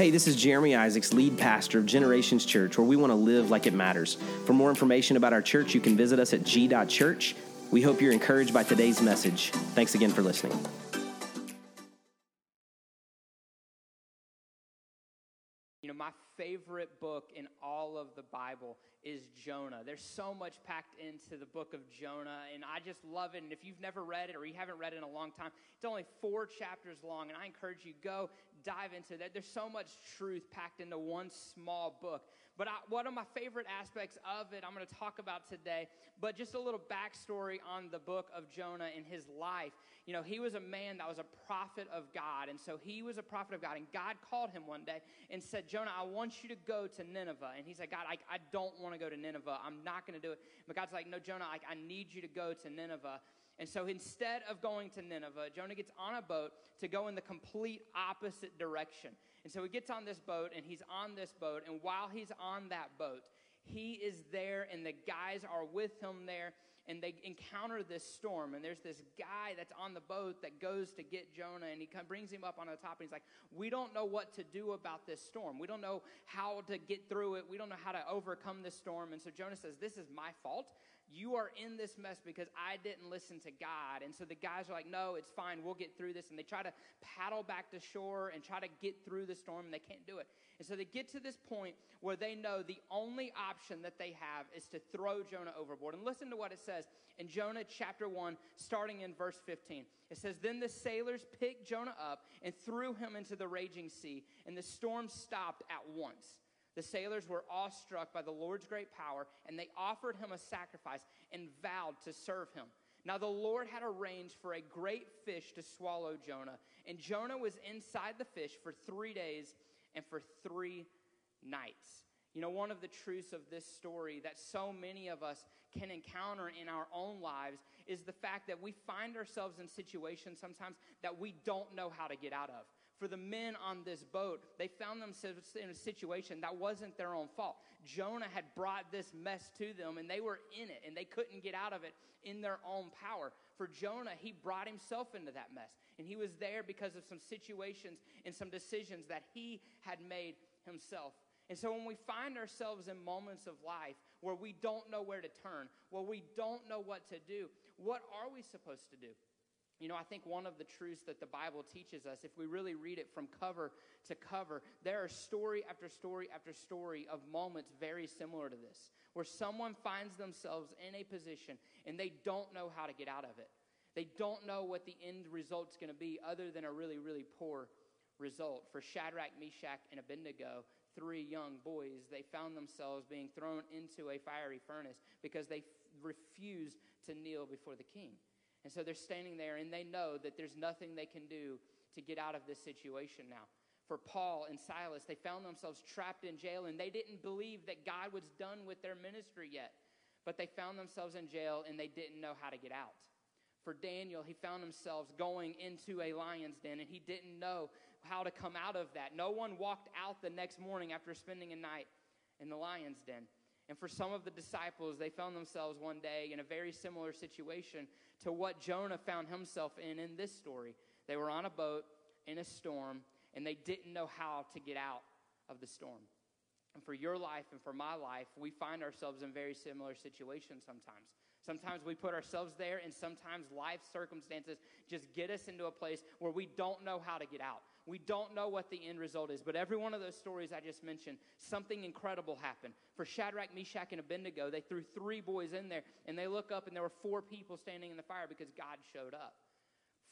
Hey, this is Jeremy Isaacs, lead pastor of Generations Church, where we want to live like it matters. For more information about our church, you can visit us at g.church. We hope you're encouraged by today's message. Thanks again for listening. You know, my favorite book in all of the Bible is Jonah. There's so much packed into the book of Jonah, and I just love it. And if you've never read it or you haven't read it in a long time, it's only four chapters long, and I encourage you to go dive into that. There's so much truth packed into one small book. But I, one of my favorite aspects of it, I'm going to talk about today, but just a little backstory on the book of Jonah and his life. You know, he was a man that was a prophet of God, and so he was a prophet of God, and God called him one day and said, Jonah, I want you to go to Nineveh. And he said, God, I, I don't want to go to Nineveh. I'm not going to do it. But God's like, No, Jonah, I, I need you to go to Nineveh. And so instead of going to Nineveh, Jonah gets on a boat to go in the complete opposite direction. And so he gets on this boat and he's on this boat. And while he's on that boat, he is there and the guys are with him there and they encounter this storm and there's this guy that's on the boat that goes to get jonah and he brings him up on the top and he's like we don't know what to do about this storm we don't know how to get through it we don't know how to overcome this storm and so jonah says this is my fault you are in this mess because I didn't listen to God. And so the guys are like, no, it's fine. We'll get through this. And they try to paddle back to shore and try to get through the storm, and they can't do it. And so they get to this point where they know the only option that they have is to throw Jonah overboard. And listen to what it says in Jonah chapter 1, starting in verse 15. It says, Then the sailors picked Jonah up and threw him into the raging sea, and the storm stopped at once. The sailors were awestruck by the Lord's great power, and they offered him a sacrifice and vowed to serve him. Now the Lord had arranged for a great fish to swallow Jonah, and Jonah was inside the fish for three days and for three nights. You know, one of the truths of this story that so many of us can encounter in our own lives is the fact that we find ourselves in situations sometimes that we don't know how to get out of for the men on this boat, they found themselves in a situation that wasn't their own fault. Jonah had brought this mess to them and they were in it and they couldn't get out of it in their own power. For Jonah, he brought himself into that mess and he was there because of some situations and some decisions that he had made himself. And so when we find ourselves in moments of life where we don't know where to turn, where we don't know what to do, what are we supposed to do? You know, I think one of the truths that the Bible teaches us, if we really read it from cover to cover, there are story after story after story of moments very similar to this, where someone finds themselves in a position and they don't know how to get out of it. They don't know what the end result's going to be other than a really, really poor result. For Shadrach, Meshach, and Abednego, three young boys, they found themselves being thrown into a fiery furnace because they f- refused to kneel before the king. And so they're standing there and they know that there's nothing they can do to get out of this situation now. For Paul and Silas, they found themselves trapped in jail and they didn't believe that God was done with their ministry yet. But they found themselves in jail and they didn't know how to get out. For Daniel, he found himself going into a lion's den and he didn't know how to come out of that. No one walked out the next morning after spending a night in the lion's den. And for some of the disciples, they found themselves one day in a very similar situation to what Jonah found himself in in this story. They were on a boat in a storm, and they didn't know how to get out of the storm. And for your life and for my life, we find ourselves in very similar situations sometimes. Sometimes we put ourselves there, and sometimes life circumstances just get us into a place where we don't know how to get out. We don't know what the end result is, but every one of those stories I just mentioned, something incredible happened. For Shadrach, Meshach, and Abednego, they threw three boys in there, and they look up, and there were four people standing in the fire because God showed up.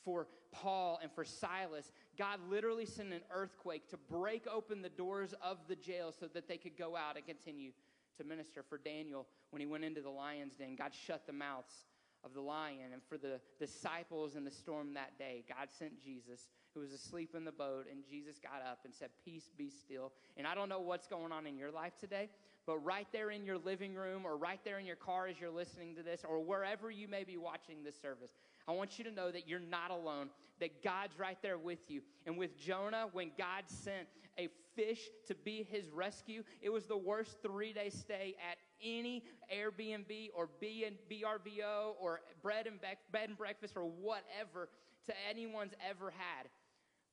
For Paul and for Silas, God literally sent an earthquake to break open the doors of the jail so that they could go out and continue to minister. For Daniel, when he went into the lion's den, God shut the mouths of the lion. And for the disciples in the storm that day, God sent Jesus who was asleep in the boat, and Jesus got up and said, Peace be still. And I don't know what's going on in your life today, but right there in your living room or right there in your car as you're listening to this or wherever you may be watching this service, I want you to know that you're not alone, that God's right there with you. And with Jonah, when God sent a fish to be his rescue, it was the worst three day stay at any Airbnb or B and BRVO or bread and, be- bed and breakfast or whatever to anyone's ever had.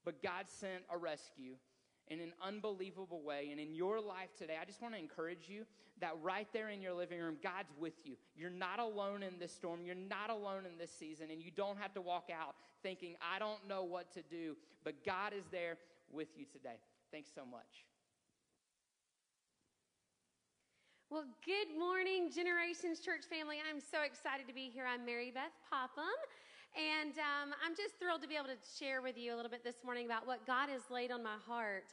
But God sent a rescue. In an unbelievable way. And in your life today, I just want to encourage you that right there in your living room, God's with you. You're not alone in this storm. You're not alone in this season. And you don't have to walk out thinking, I don't know what to do. But God is there with you today. Thanks so much. Well, good morning, Generations Church family. I'm so excited to be here. I'm Mary Beth Popham. And um, I'm just thrilled to be able to share with you a little bit this morning about what God has laid on my heart.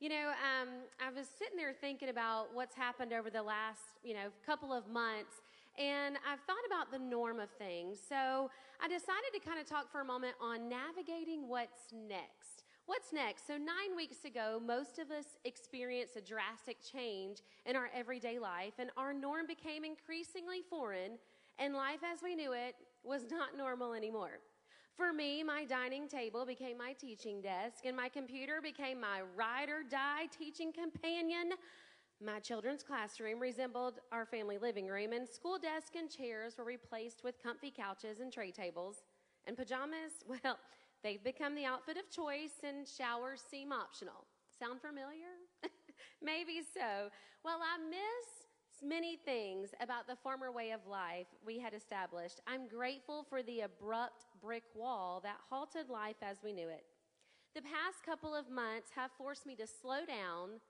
You know, um, I was sitting there thinking about what's happened over the last, you know, couple of months, and I've thought about the norm of things. So I decided to kind of talk for a moment on navigating what's next. What's next? So, nine weeks ago, most of us experienced a drastic change in our everyday life, and our norm became increasingly foreign, and life as we knew it was not normal anymore. For me, my dining table became my teaching desk, and my computer became my ride or die teaching companion. My children's classroom resembled our family living room, and school desks and chairs were replaced with comfy couches and tray tables. And pajamas, well, they've become the outfit of choice, and showers seem optional. Sound familiar? Maybe so. Well, I miss many things about the former way of life we had established. I'm grateful for the abrupt brick wall that halted life as we knew it. The past couple of months have forced me to slow down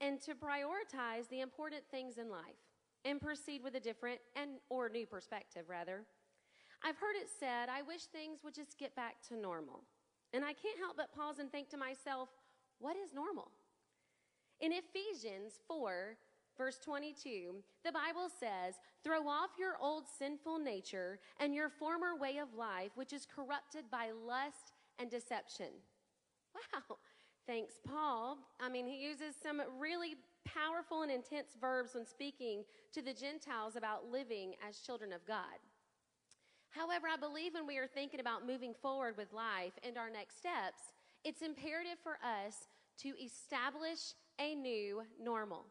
and to prioritize the important things in life and proceed with a different and or new perspective rather. I've heard it said, I wish things would just get back to normal. And I can't help but pause and think to myself, what is normal? In Ephesians 4, verse 22, the Bible says, Throw off your old sinful nature and your former way of life, which is corrupted by lust and deception. Wow. Thanks, Paul. I mean, he uses some really powerful and intense verbs when speaking to the Gentiles about living as children of God. However, I believe when we are thinking about moving forward with life and our next steps, it's imperative for us to establish a new normal.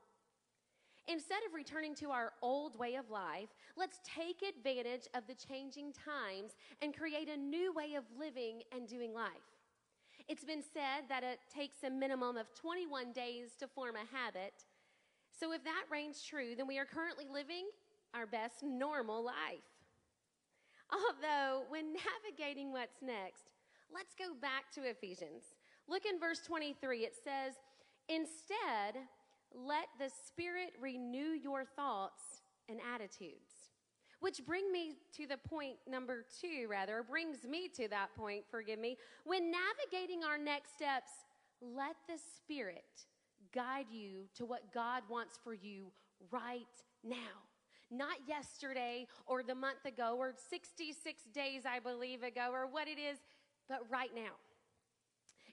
Instead of returning to our old way of life, let's take advantage of the changing times and create a new way of living and doing life. It's been said that it takes a minimum of 21 days to form a habit. So, if that reigns true, then we are currently living our best normal life. Although, when navigating what's next, let's go back to Ephesians. Look in verse 23. It says, Instead, let the Spirit renew your thoughts and attitudes. Which bring me to the point number two, rather, brings me to that point, forgive me. When navigating our next steps, let the Spirit guide you to what God wants for you right now. Not yesterday or the month ago or 66 days, I believe, ago or what it is, but right now.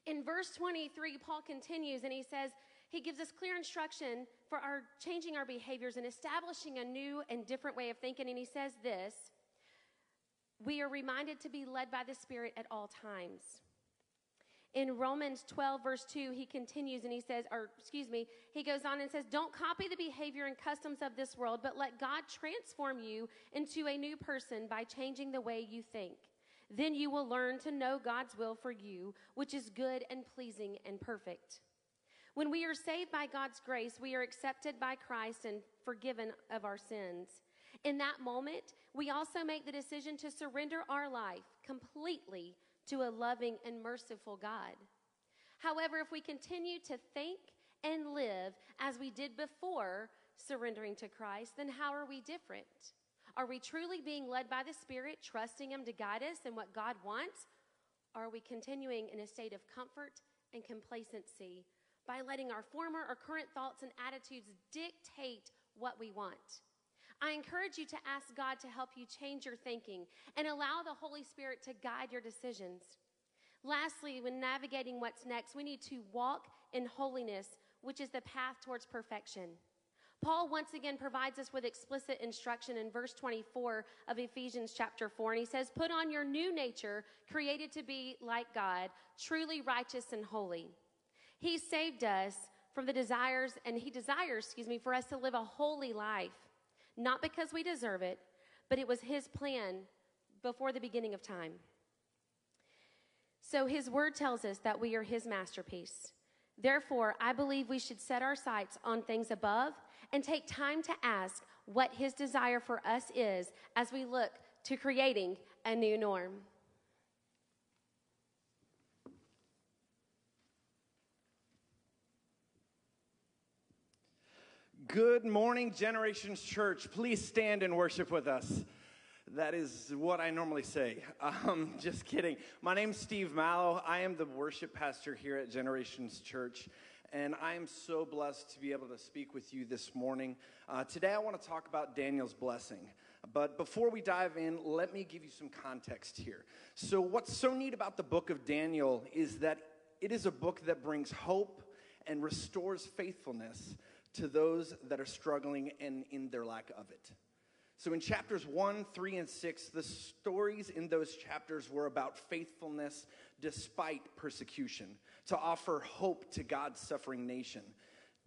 In verse 23, Paul continues and he says, he gives us clear instruction for our changing our behaviors and establishing a new and different way of thinking. And he says this We are reminded to be led by the Spirit at all times. In Romans 12, verse 2, he continues and he says, or excuse me, he goes on and says, Don't copy the behavior and customs of this world, but let God transform you into a new person by changing the way you think. Then you will learn to know God's will for you, which is good and pleasing and perfect. When we are saved by God's grace, we are accepted by Christ and forgiven of our sins. In that moment, we also make the decision to surrender our life completely to a loving and merciful God. However, if we continue to think and live as we did before surrendering to Christ, then how are we different? Are we truly being led by the Spirit, trusting Him to guide us in what God wants? Or are we continuing in a state of comfort and complacency by letting our former or current thoughts and attitudes dictate what we want. I encourage you to ask God to help you change your thinking and allow the Holy Spirit to guide your decisions. Lastly, when navigating what's next, we need to walk in holiness, which is the path towards perfection. Paul once again provides us with explicit instruction in verse 24 of Ephesians chapter 4, and he says, Put on your new nature, created to be like God, truly righteous and holy. He saved us from the desires, and He desires, excuse me, for us to live a holy life, not because we deserve it, but it was His plan before the beginning of time. So His word tells us that we are His masterpiece. Therefore, I believe we should set our sights on things above and take time to ask what His desire for us is as we look to creating a new norm. Good morning, Generations Church. Please stand and worship with us. That is what I normally say. Um, just kidding. My name's Steve Mallow. I am the worship pastor here at Generations Church, and I am so blessed to be able to speak with you this morning. Uh, today, I want to talk about Daniel's blessing. But before we dive in, let me give you some context here. So, what's so neat about the book of Daniel is that it is a book that brings hope and restores faithfulness to those that are struggling and in their lack of it. So, in chapters 1, 3, and 6, the stories in those chapters were about faithfulness despite persecution, to offer hope to God's suffering nation.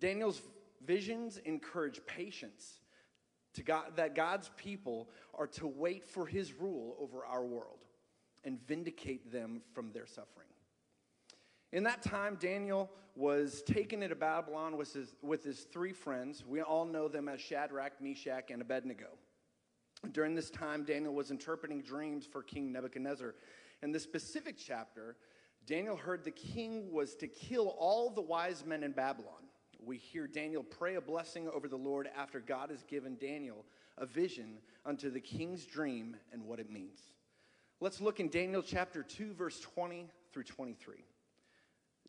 Daniel's visions encourage patience, to God, that God's people are to wait for his rule over our world and vindicate them from their suffering. In that time, Daniel was taken into Babylon with his, with his three friends. We all know them as Shadrach, Meshach, and Abednego. During this time, Daniel was interpreting dreams for King Nebuchadnezzar. In this specific chapter, Daniel heard the king was to kill all the wise men in Babylon. We hear Daniel pray a blessing over the Lord after God has given Daniel a vision unto the king's dream and what it means. Let's look in Daniel chapter 2, verse 20 through 23.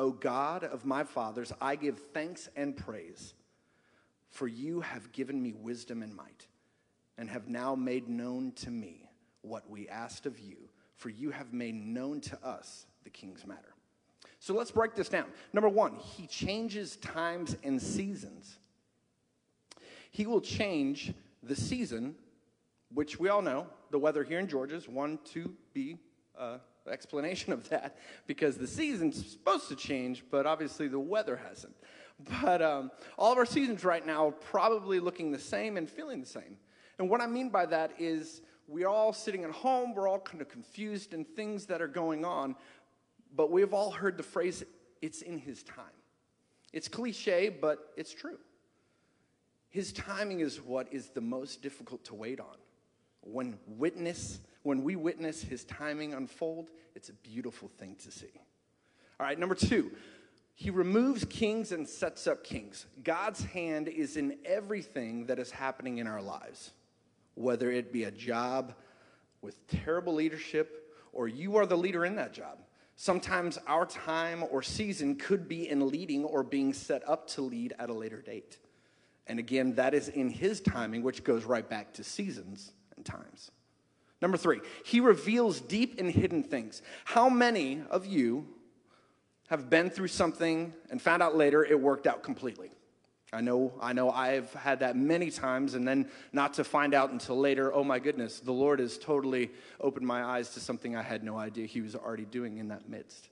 O God of my fathers, I give thanks and praise, for you have given me wisdom and might, and have now made known to me what we asked of you, for you have made known to us the king's matter. So let's break this down. Number one, he changes times and seasons. He will change the season, which we all know, the weather here in Georgia is one to be uh, explanation of that because the season's supposed to change, but obviously the weather hasn't. But um, all of our seasons right now are probably looking the same and feeling the same. And what I mean by that is we're all sitting at home, we're all kind of confused in things that are going on, but we've all heard the phrase, it's in his time. It's cliche, but it's true. His timing is what is the most difficult to wait on. When witness when we witness his timing unfold, it's a beautiful thing to see. All right, number two, he removes kings and sets up kings. God's hand is in everything that is happening in our lives, whether it be a job with terrible leadership or you are the leader in that job. Sometimes our time or season could be in leading or being set up to lead at a later date. And again, that is in his timing, which goes right back to seasons times. Number three, he reveals deep and hidden things. How many of you have been through something and found out later it worked out completely? I know, I know I've had that many times, and then not to find out until later, oh my goodness, the Lord has totally opened my eyes to something I had no idea He was already doing in that midst.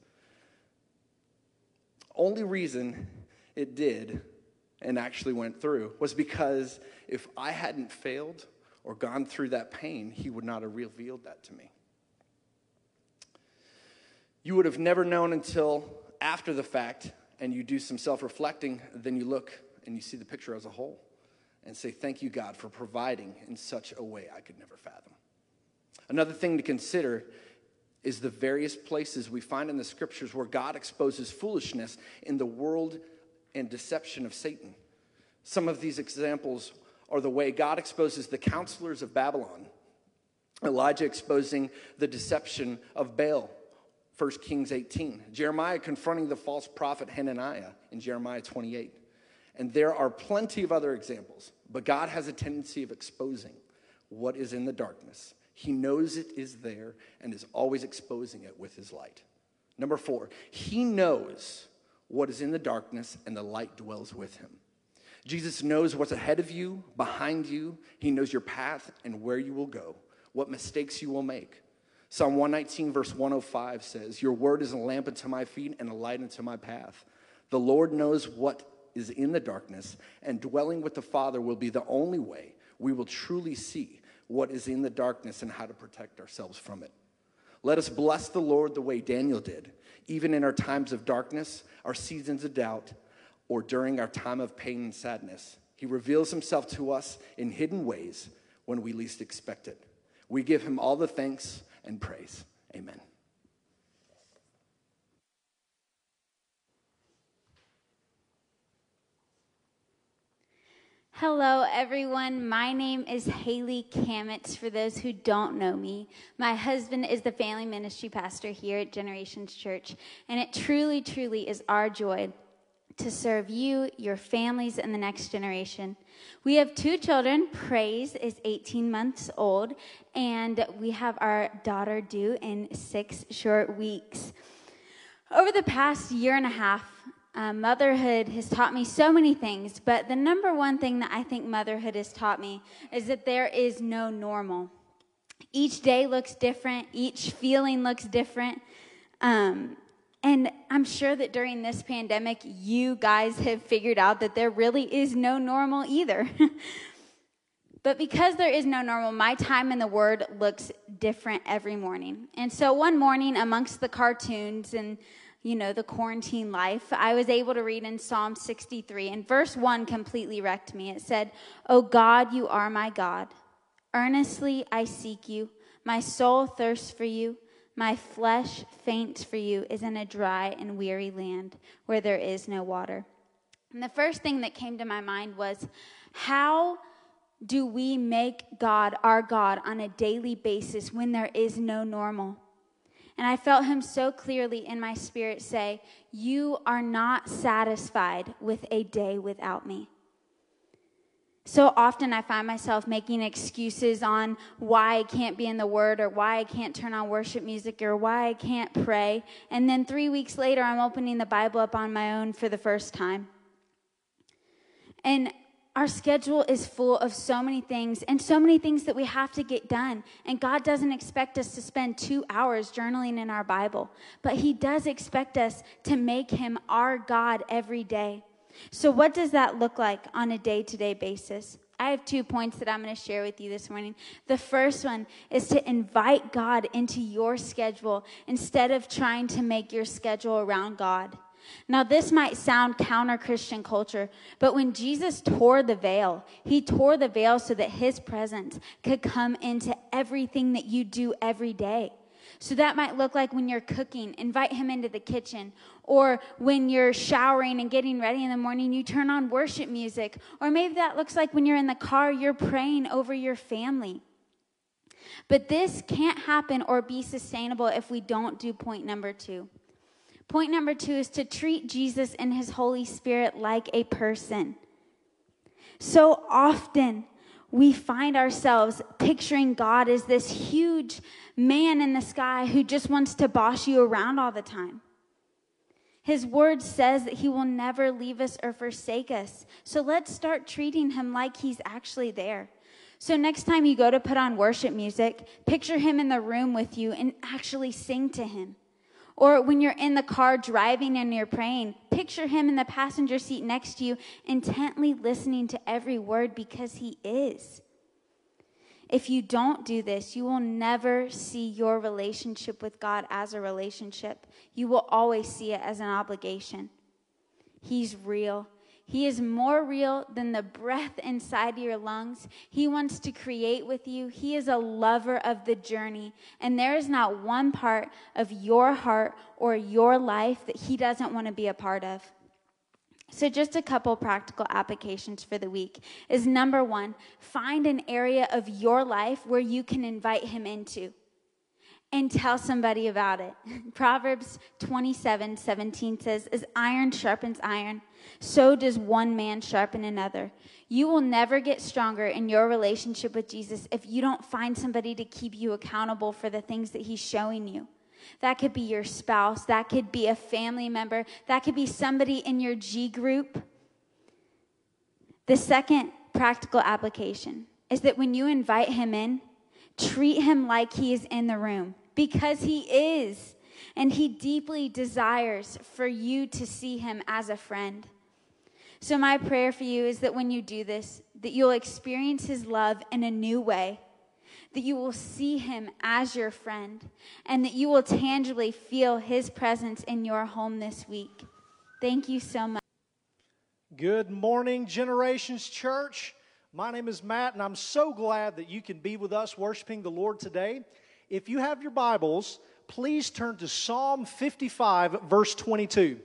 Only reason it did and actually went through was because if I hadn't failed, or gone through that pain, he would not have revealed that to me. You would have never known until after the fact, and you do some self reflecting, then you look and you see the picture as a whole and say, Thank you, God, for providing in such a way I could never fathom. Another thing to consider is the various places we find in the scriptures where God exposes foolishness in the world and deception of Satan. Some of these examples or the way God exposes the counselors of Babylon. Elijah exposing the deception of Baal, 1 Kings 18. Jeremiah confronting the false prophet Hananiah in Jeremiah 28. And there are plenty of other examples, but God has a tendency of exposing what is in the darkness. He knows it is there and is always exposing it with his light. Number four, he knows what is in the darkness and the light dwells with him. Jesus knows what's ahead of you, behind you. He knows your path and where you will go, what mistakes you will make. Psalm 119, verse 105 says, Your word is a lamp unto my feet and a light unto my path. The Lord knows what is in the darkness, and dwelling with the Father will be the only way we will truly see what is in the darkness and how to protect ourselves from it. Let us bless the Lord the way Daniel did, even in our times of darkness, our seasons of doubt, or during our time of pain and sadness. He reveals himself to us in hidden ways when we least expect it. We give him all the thanks and praise. Amen. Hello, everyone. My name is Haley Kamitz. For those who don't know me, my husband is the family ministry pastor here at Generations Church, and it truly, truly is our joy to serve you, your families, and the next generation. We have two children. Praise is 18 months old, and we have our daughter due in six short weeks. Over the past year and a half, uh, motherhood has taught me so many things, but the number one thing that I think motherhood has taught me is that there is no normal. Each day looks different, each feeling looks different. Um, and I'm sure that during this pandemic, you guys have figured out that there really is no normal either. but because there is no normal, my time in the Word looks different every morning. And so one morning, amongst the cartoons and you know, the quarantine life, I was able to read in Psalm 63, and verse 1 completely wrecked me. It said, Oh God, you are my God. Earnestly I seek you. My soul thirsts for you. My flesh faints for you is in a dry and weary land where there is no water. And the first thing that came to my mind was how do we make God our God on a daily basis when there is no normal? And I felt him so clearly in my spirit say, You are not satisfied with a day without me. So often I find myself making excuses on why I can't be in the Word or why I can't turn on worship music or why I can't pray. And then three weeks later, I'm opening the Bible up on my own for the first time. And our schedule is full of so many things and so many things that we have to get done. And God doesn't expect us to spend two hours journaling in our Bible, but He does expect us to make Him our God every day. So, what does that look like on a day to day basis? I have two points that I'm going to share with you this morning. The first one is to invite God into your schedule instead of trying to make your schedule around God. Now, this might sound counter Christian culture, but when Jesus tore the veil, he tore the veil so that his presence could come into everything that you do every day. So that might look like when you're cooking, invite him into the kitchen. Or when you're showering and getting ready in the morning, you turn on worship music. Or maybe that looks like when you're in the car, you're praying over your family. But this can't happen or be sustainable if we don't do point number two. Point number two is to treat Jesus and his Holy Spirit like a person. So often, we find ourselves picturing God as this huge man in the sky who just wants to boss you around all the time. His word says that he will never leave us or forsake us. So let's start treating him like he's actually there. So next time you go to put on worship music, picture him in the room with you and actually sing to him. Or when you're in the car driving and you're praying, picture him in the passenger seat next to you, intently listening to every word because he is. If you don't do this, you will never see your relationship with God as a relationship. You will always see it as an obligation. He's real. He is more real than the breath inside your lungs. He wants to create with you. He is a lover of the journey. And there is not one part of your heart or your life that He doesn't want to be a part of. So, just a couple practical applications for the week is number one, find an area of your life where you can invite him into and tell somebody about it. Proverbs 27 17 says, As iron sharpens iron, so does one man sharpen another. You will never get stronger in your relationship with Jesus if you don't find somebody to keep you accountable for the things that he's showing you. That could be your spouse. That could be a family member. That could be somebody in your G group. The second practical application is that when you invite him in, treat him like he is in the room because he is. And he deeply desires for you to see him as a friend. So, my prayer for you is that when you do this, that you'll experience his love in a new way, that you will see him as your friend, and that you will tangibly feel his presence in your home this week. Thank you so much. Good morning, Generations Church. My name is Matt, and I'm so glad that you can be with us worshiping the Lord today. If you have your Bibles, please turn to Psalm 55, verse 22.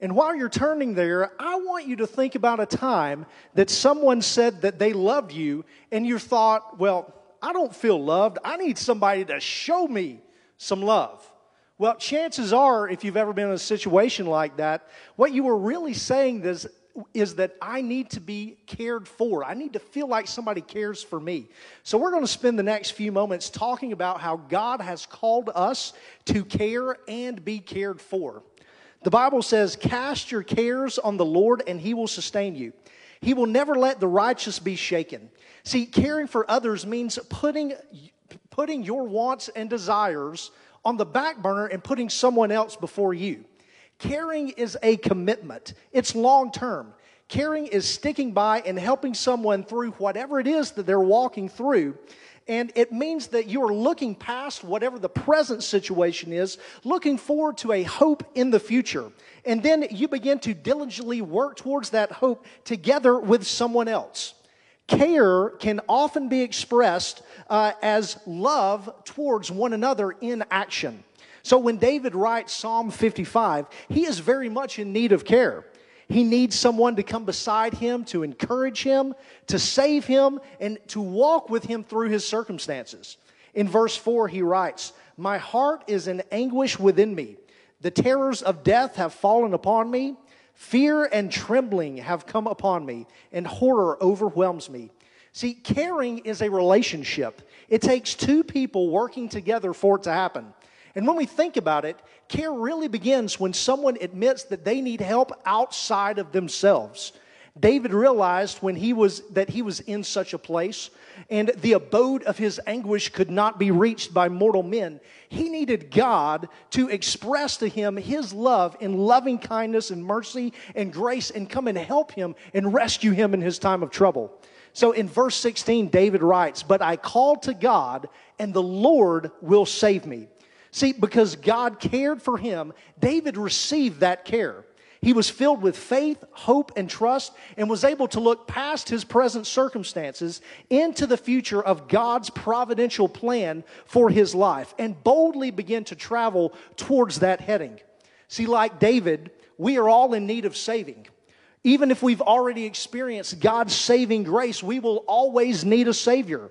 And while you're turning there, I want you to think about a time that someone said that they loved you, and you thought, well, I don't feel loved. I need somebody to show me some love. Well, chances are, if you've ever been in a situation like that, what you were really saying is, is that I need to be cared for. I need to feel like somebody cares for me. So, we're going to spend the next few moments talking about how God has called us to care and be cared for. The Bible says, Cast your cares on the Lord, and he will sustain you. He will never let the righteous be shaken. See, caring for others means putting, putting your wants and desires on the back burner and putting someone else before you. Caring is a commitment, it's long term. Caring is sticking by and helping someone through whatever it is that they're walking through and it means that you are looking past whatever the present situation is, looking forward to a hope in the future. And then you begin to diligently work towards that hope together with someone else. Care can often be expressed uh, as love towards one another in action. So when David writes Psalm 55, he is very much in need of care. He needs someone to come beside him, to encourage him, to save him, and to walk with him through his circumstances. In verse 4, he writes, My heart is in anguish within me. The terrors of death have fallen upon me. Fear and trembling have come upon me, and horror overwhelms me. See, caring is a relationship. It takes two people working together for it to happen. And when we think about it, care really begins when someone admits that they need help outside of themselves. David realized when he was that he was in such a place and the abode of his anguish could not be reached by mortal men. He needed God to express to him his love in loving kindness and mercy and grace and come and help him and rescue him in his time of trouble. So in verse 16, David writes, But I called to God, and the Lord will save me. See, because God cared for him, David received that care. He was filled with faith, hope, and trust, and was able to look past his present circumstances into the future of God's providential plan for his life and boldly begin to travel towards that heading. See, like David, we are all in need of saving. Even if we've already experienced God's saving grace, we will always need a Savior.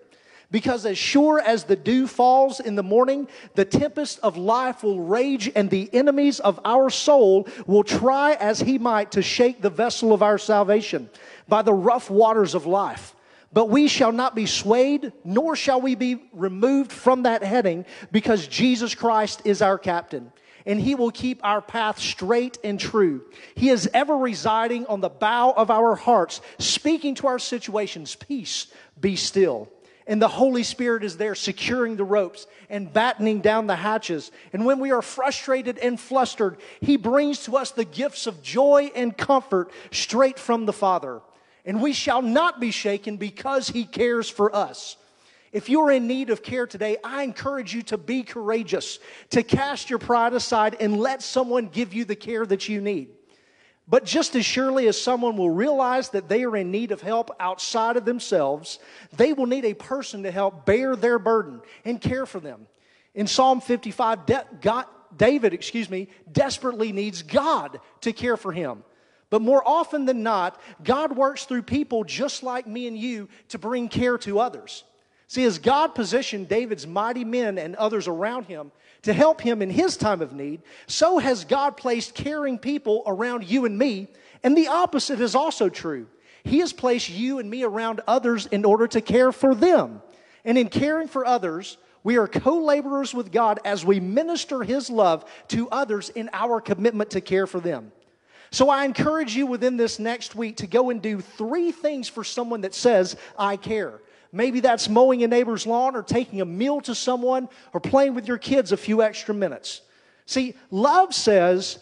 Because as sure as the dew falls in the morning, the tempest of life will rage, and the enemies of our soul will try as he might to shake the vessel of our salvation by the rough waters of life. But we shall not be swayed, nor shall we be removed from that heading, because Jesus Christ is our captain and he will keep our path straight and true. He is ever residing on the bow of our hearts, speaking to our situations, peace, be still. And the Holy Spirit is there securing the ropes and battening down the hatches. And when we are frustrated and flustered, He brings to us the gifts of joy and comfort straight from the Father. And we shall not be shaken because He cares for us. If you are in need of care today, I encourage you to be courageous, to cast your pride aside and let someone give you the care that you need. But just as surely as someone will realize that they are in need of help outside of themselves, they will need a person to help bear their burden and care for them. In Psalm 55, De- God, David, excuse me, desperately needs God to care for him. But more often than not, God works through people just like me and you to bring care to others. See, as God positioned David's mighty men and others around him to help him in his time of need, so has God placed caring people around you and me, and the opposite is also true. He has placed you and me around others in order to care for them. And in caring for others, we are co laborers with God as we minister His love to others in our commitment to care for them. So I encourage you within this next week to go and do three things for someone that says, I care. Maybe that's mowing a neighbor's lawn or taking a meal to someone or playing with your kids a few extra minutes. See, love says,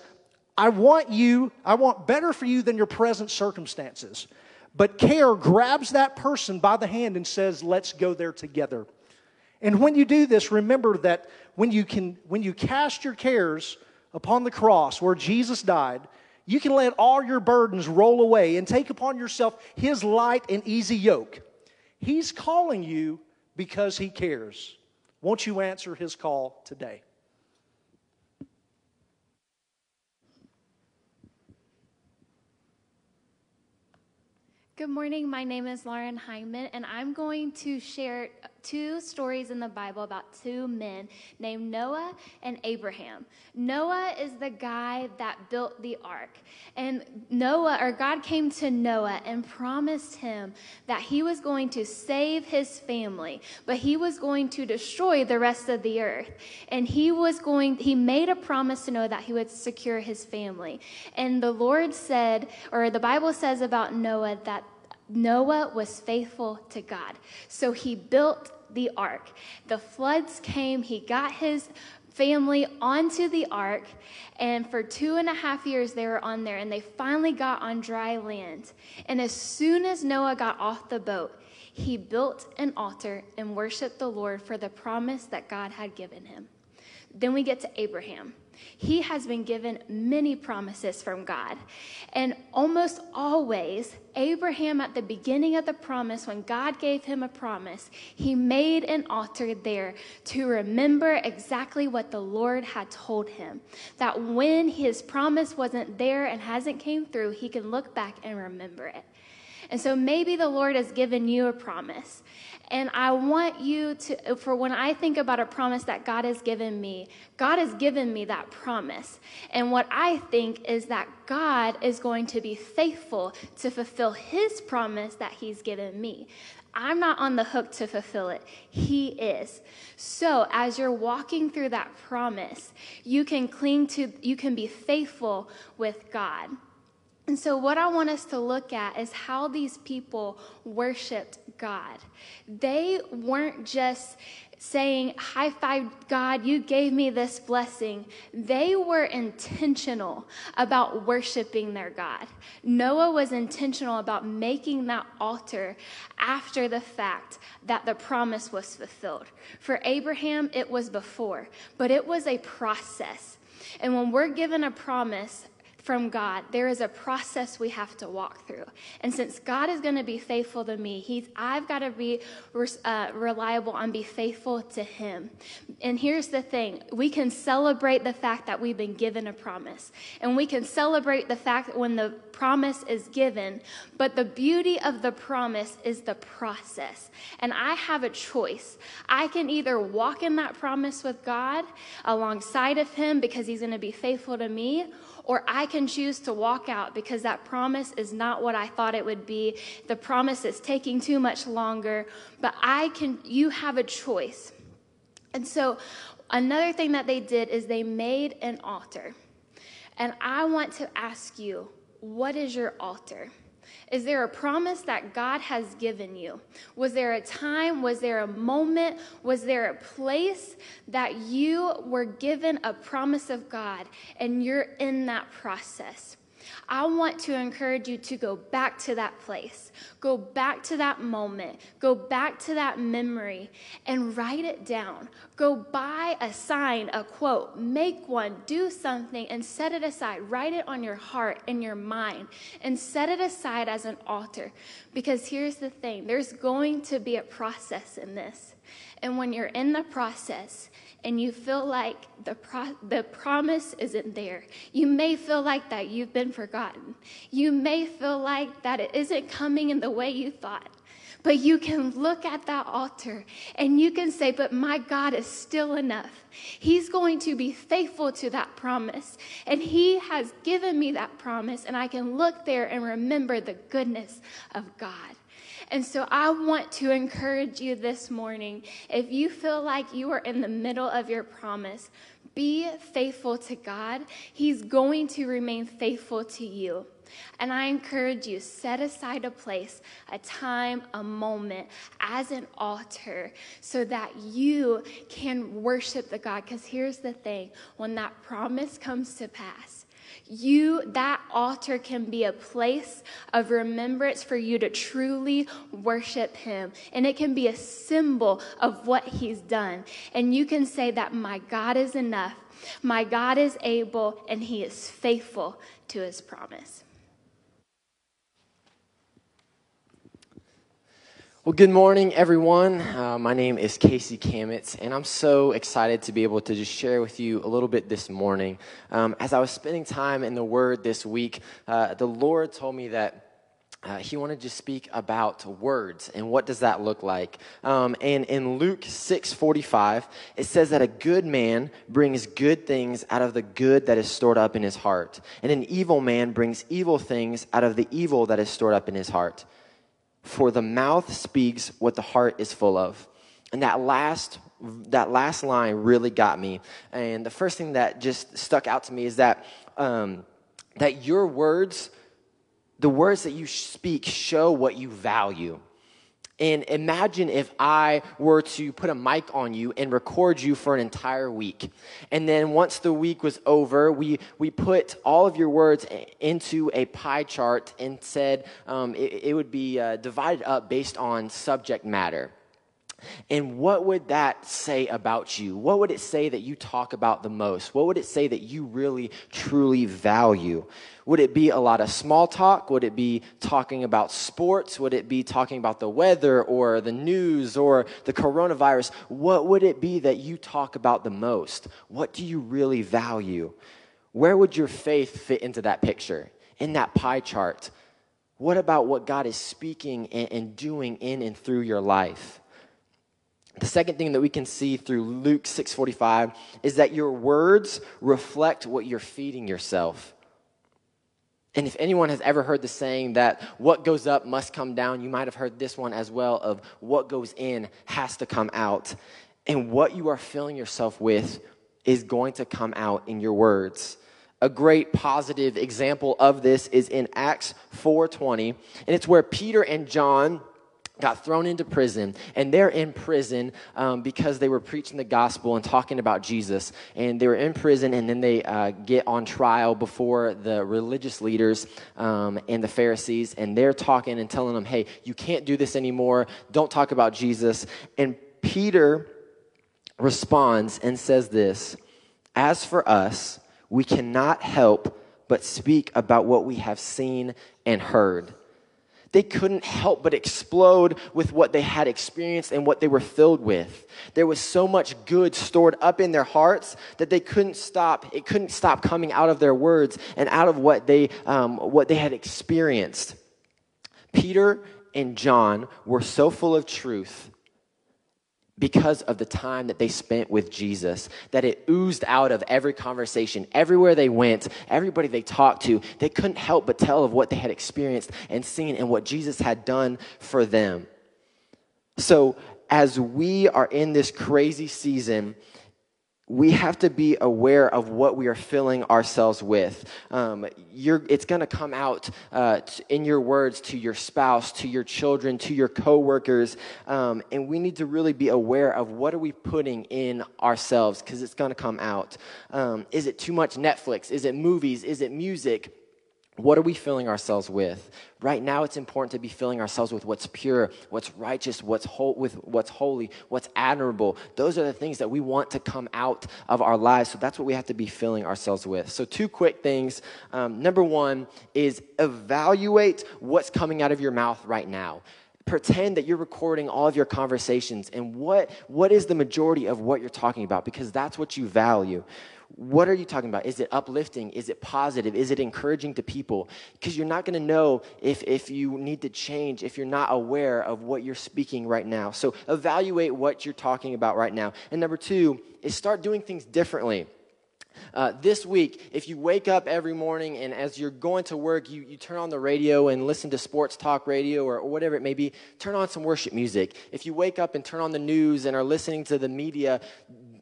I want you, I want better for you than your present circumstances. But care grabs that person by the hand and says, Let's go there together. And when you do this, remember that when you, can, when you cast your cares upon the cross where Jesus died, you can let all your burdens roll away and take upon yourself his light and easy yoke. He's calling you because he cares. Won't you answer his call today? Good morning. My name is Lauren Hyman, and I'm going to share two stories in the Bible about two men named Noah and Abraham. Noah is the guy that built the ark. And Noah, or God came to Noah and promised him that he was going to save his family, but he was going to destroy the rest of the earth. And he was going, he made a promise to Noah that he would secure his family. And the Lord said, or the Bible says about Noah that Noah was faithful to God. So he built the ark. The floods came, he got his family onto the ark, and for two and a half years they were on there, and they finally got on dry land. And as soon as Noah got off the boat, he built an altar and worshiped the Lord for the promise that God had given him. Then we get to Abraham. He has been given many promises from God. And almost always, Abraham, at the beginning of the promise, when God gave him a promise, he made an altar there to remember exactly what the Lord had told him. That when his promise wasn't there and hasn't came through, he can look back and remember it. And so maybe the Lord has given you a promise. And I want you to, for when I think about a promise that God has given me, God has given me that promise. And what I think is that God is going to be faithful to fulfill his promise that he's given me. I'm not on the hook to fulfill it. He is. So, as you're walking through that promise, you can cling to, you can be faithful with God. And so, what I want us to look at is how these people worshiped God. They weren't just saying, High five, God, you gave me this blessing. They were intentional about worshiping their God. Noah was intentional about making that altar after the fact that the promise was fulfilled. For Abraham, it was before, but it was a process. And when we're given a promise, from God, there is a process we have to walk through. And since God is going to be faithful to me, he's, I've got to be uh, reliable and be faithful to Him. And here's the thing we can celebrate the fact that we've been given a promise, and we can celebrate the fact that when the promise is given, but the beauty of the promise is the process. And I have a choice. I can either walk in that promise with God alongside of Him because He's going to be faithful to me or I can choose to walk out because that promise is not what I thought it would be. The promise is taking too much longer, but I can, you have a choice. And so, another thing that they did is they made an altar. And I want to ask you, what is your altar? Is there a promise that God has given you? Was there a time? Was there a moment? Was there a place that you were given a promise of God and you're in that process? I want to encourage you to go back to that place, go back to that moment, go back to that memory, and write it down. Go buy a sign, a quote, make one, do something, and set it aside. Write it on your heart and your mind, and set it aside as an altar. Because here's the thing there's going to be a process in this. And when you're in the process, and you feel like the, pro- the promise isn't there. You may feel like that you've been forgotten. You may feel like that it isn't coming in the way you thought. But you can look at that altar and you can say, But my God is still enough. He's going to be faithful to that promise. And He has given me that promise, and I can look there and remember the goodness of God. And so I want to encourage you this morning. If you feel like you are in the middle of your promise, be faithful to God. He's going to remain faithful to you. And I encourage you, set aside a place, a time, a moment as an altar so that you can worship the God. Because here's the thing when that promise comes to pass, you that altar can be a place of remembrance for you to truly worship him. And it can be a symbol of what he's done. And you can say that my god is enough. My god is able and he is faithful to his promise Well, good morning, everyone. Uh, my name is Casey Kamitz, and I'm so excited to be able to just share with you a little bit this morning. Um, as I was spending time in the Word this week, uh, the Lord told me that. Uh, he wanted to speak about words and what does that look like um, and in luke 6.45 it says that a good man brings good things out of the good that is stored up in his heart and an evil man brings evil things out of the evil that is stored up in his heart for the mouth speaks what the heart is full of. And that last that last line really got me. And the first thing that just stuck out to me is that um, that your words, the words that you speak, show what you value. And imagine if I were to put a mic on you and record you for an entire week. And then once the week was over, we, we put all of your words into a pie chart and said um, it, it, would be uh, divided up based on subject matter. And what would that say about you? What would it say that you talk about the most? What would it say that you really, truly value? Would it be a lot of small talk? Would it be talking about sports? Would it be talking about the weather or the news or the coronavirus? What would it be that you talk about the most? What do you really value? Where would your faith fit into that picture, in that pie chart? What about what God is speaking and, doing in and through your life? The second thing that we can see through Luke 6:45 is that your words reflect what you're feeding yourself. And if anyone has ever heard the saying that what goes up must come down, you might have heard this one as well of what goes in has to come out. And what you are filling yourself with is going to come out in your words. A great positive example of this is in Acts 4:20, and it's where Peter and John got thrown into prison, and they're in prison um, because they were preaching the gospel and talking about Jesus. And they were in prison, and then they uh, get on trial before the religious leaders um, and the Pharisees, and they're talking and telling them, hey, you can't do this anymore. Don't talk about Jesus. And Peter responds and says this As for us, we cannot help but speak about what we have seen and heard they couldn't help but explode with what they had experienced and what they were filled with. There was so much good stored up in their hearts that they couldn't stop. It couldn't stop coming out of their words and out of what they, um, what they had experienced. Peter and John were so full of truth because of the time that they spent with Jesus, that it oozed out of every conversation. Everywhere they went, everybody they talked to, they couldn't help but tell of what they had experienced and seen and what Jesus had done for them. So, as we are in this crazy season, we have to be aware of what we are filling ourselves with. Um, it's going to come out uh, in your words to your spouse, to your children, to your coworkers, um, and we need to really be aware of what are we putting in ourselves because it's going to come out. Um, is it too much Netflix? Is it movies? Is it music? What are we filling ourselves with? Right now, it's important to be filling ourselves with what's pure, what's righteous, what's with what's holy, what's admirable. Those are the things that we want to come out of our lives. So that's what we have to be filling ourselves with. So, two quick things. Um, number one is evaluate what's coming out of your mouth right now pretend that you're recording all of your conversations and what what is the majority of what you're talking about because that's what you value what are you talking about? Is it uplifting? Is it positive? Is it encouraging to people? Because you're not going to know if, if you need to change if you're not aware of what you're speaking right now. So evaluate what you're talking about right now. And number two is start doing things differently. Uh, this week, if you wake up every morning and as you're going to work, you, you turn on the radio and listen to sports talk radio or, or whatever it may be, turn on some worship music. If you wake up and turn on the news and are listening to the media,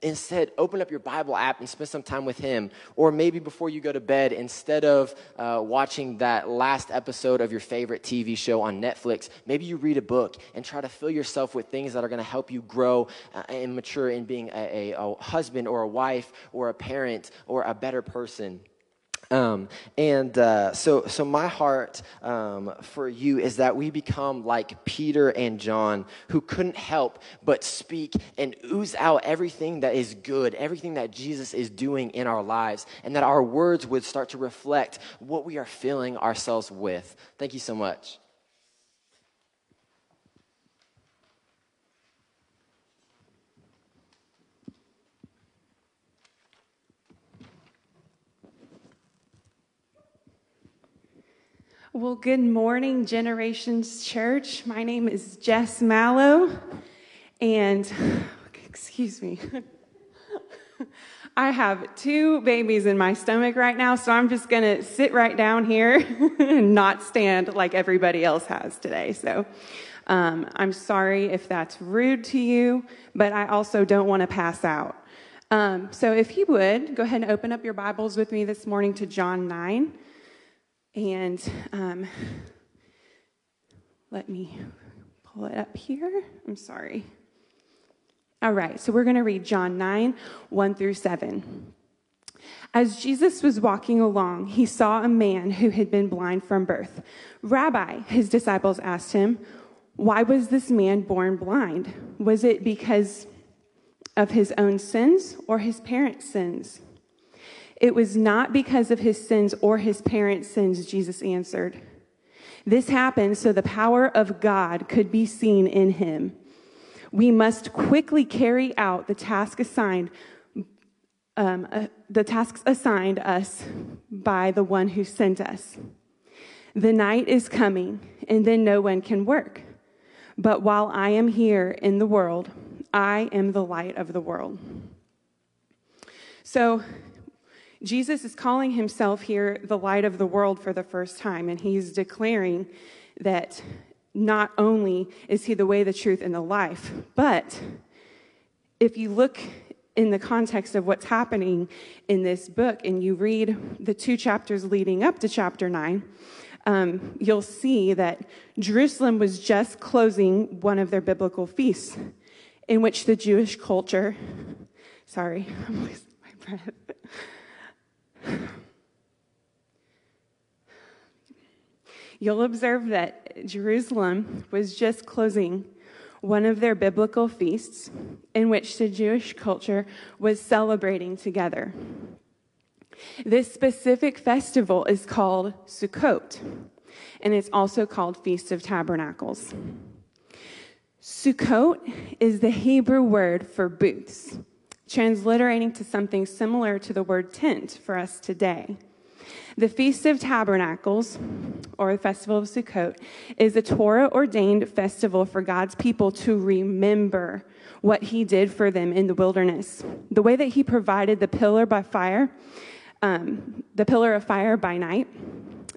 instead open up your bible app and spend some time with him. Or maybe before you go to bed instead of uh, watching that last episode of your favorite tv show on netflix maybe you read a book and try to fill yourself with things that are going to help you grow uh, and mature in being a, a, a husband or a wife or a parent or a better person um, and uh, so, so my heart um, for you is that we become like Peter and John, who couldn't help but speak and ooze out everything that is good, everything that Jesus is doing in our lives, and that our words would start to reflect what we are filling ourselves with. Thank you so much. Well, good morning, Generations Church. My name is Jess Mallow, and excuse me, I have two babies in my stomach right now, so I'm just gonna sit right down here and not stand like everybody else has today. So um, I'm sorry if that's rude to you, but I also don't want to pass out. Um, so if you would, go ahead and open up your Bibles with me this morning to John 9. And um, let me pull it up here. I'm sorry. All right, so we're going to read John 9, 1 through 7. As Jesus was walking along, he saw a man who had been blind from birth. Rabbi, his disciples asked him, Why was this man born blind? Was it because of his own sins or his parents' sins? It was not because of his sins or his parents' sins, Jesus answered. This happened so the power of God could be seen in him. We must quickly carry out the task assigned, um, uh, the tasks assigned us by the one who sent us. The night is coming, and then no one can work. But while I am here in the world, I am the light of the world. So, Jesus is calling himself here the light of the world for the first time, and he's declaring that not only is he the way, the truth, and the life, but if you look in the context of what's happening in this book and you read the two chapters leading up to chapter 9, um, you'll see that Jerusalem was just closing one of their biblical feasts in which the Jewish culture, sorry, I'm losing my breath. You'll observe that Jerusalem was just closing one of their biblical feasts in which the Jewish culture was celebrating together. This specific festival is called Sukkot, and it's also called Feast of Tabernacles. Sukkot is the Hebrew word for booths transliterating to something similar to the word tent for us today. The Feast of Tabernacles, or the Festival of Sukkot, is a Torah ordained festival for God's people to remember what He did for them in the wilderness. The way that He provided the pillar by fire, um, the pillar of fire by night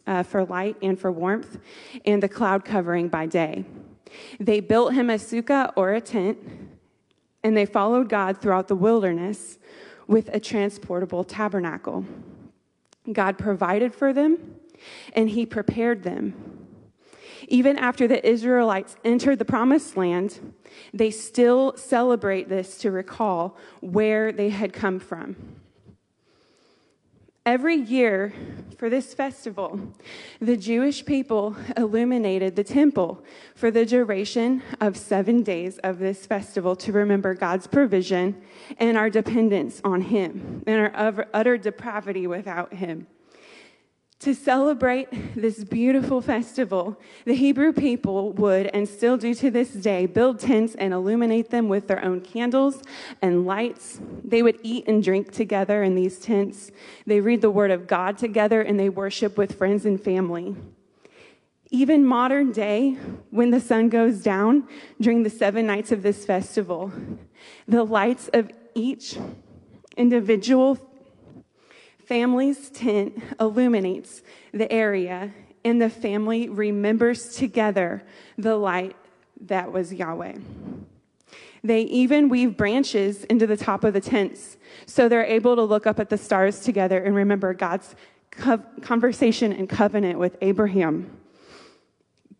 uh, for light and for warmth, and the cloud covering by day. They built Him a sukkah or a tent and they followed God throughout the wilderness with a transportable tabernacle. God provided for them, and He prepared them. Even after the Israelites entered the promised land, they still celebrate this to recall where they had come from. Every year for this festival, the Jewish people illuminated the temple for the duration of seven days of this festival to remember God's provision and our dependence on Him and our utter depravity without Him. To celebrate this beautiful festival, the Hebrew people would, and still do to this day, build tents and illuminate them with their own candles and lights. They would eat and drink together in these tents. They read the Word of God together and they worship with friends and family. Even modern day, when the sun goes down during the seven nights of this festival, the lights of each individual family's tent illuminates the area, and the family remembers together the light that was Yahweh. They even weave branches into the top of the tents so they're able to look up at the stars together and remember God's co- conversation and covenant with Abraham.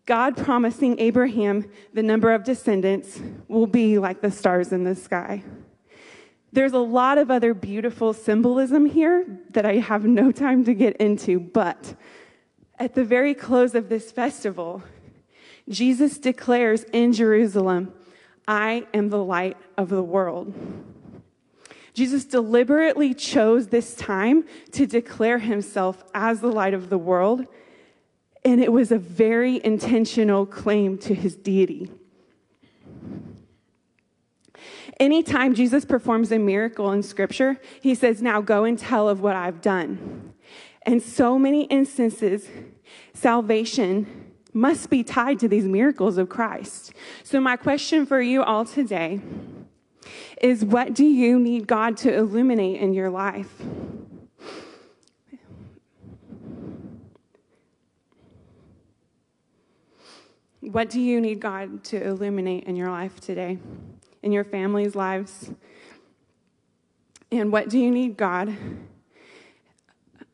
God promising Abraham the number of descendants will be like the stars in the sky. There's a lot of other beautiful symbolism here that I have no time to get into, but at the very close of this festival, Jesus declares in Jerusalem, I am the light of the world. Jesus deliberately chose this time to declare himself as the light of the world, and it was a very intentional claim to his deity. Anytime Jesus performs a miracle in scripture, he says, Now go and tell of what I've done. And so many instances, salvation must be tied to these miracles of Christ. So, my question for you all today is what do you need God to illuminate in your life? What do you need God to illuminate in your life today, in your family's lives? And what do you need God?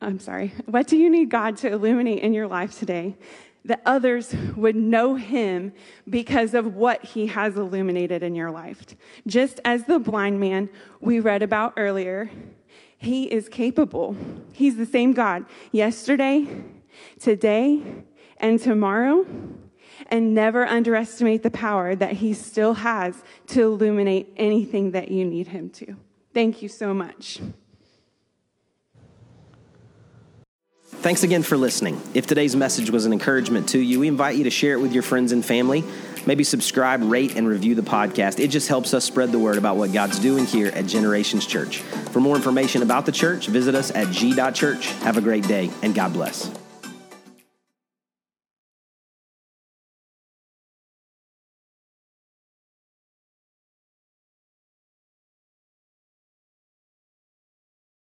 I'm sorry. What do you need God to illuminate in your life today that others would know him because of what he has illuminated in your life. Just as the blind man we read about earlier, he is capable. He's the same God yesterday, today, and tomorrow. And never underestimate the power that he still has to illuminate anything that you need him to. Thank you so much. Thanks again for listening. If today's message was an encouragement to you, we invite you to share it with your friends and family. Maybe subscribe, rate, and review the podcast. It just helps us spread the word about what God's doing here at Generations Church. For more information about the church, visit us at g.church. Have a great day, and God bless.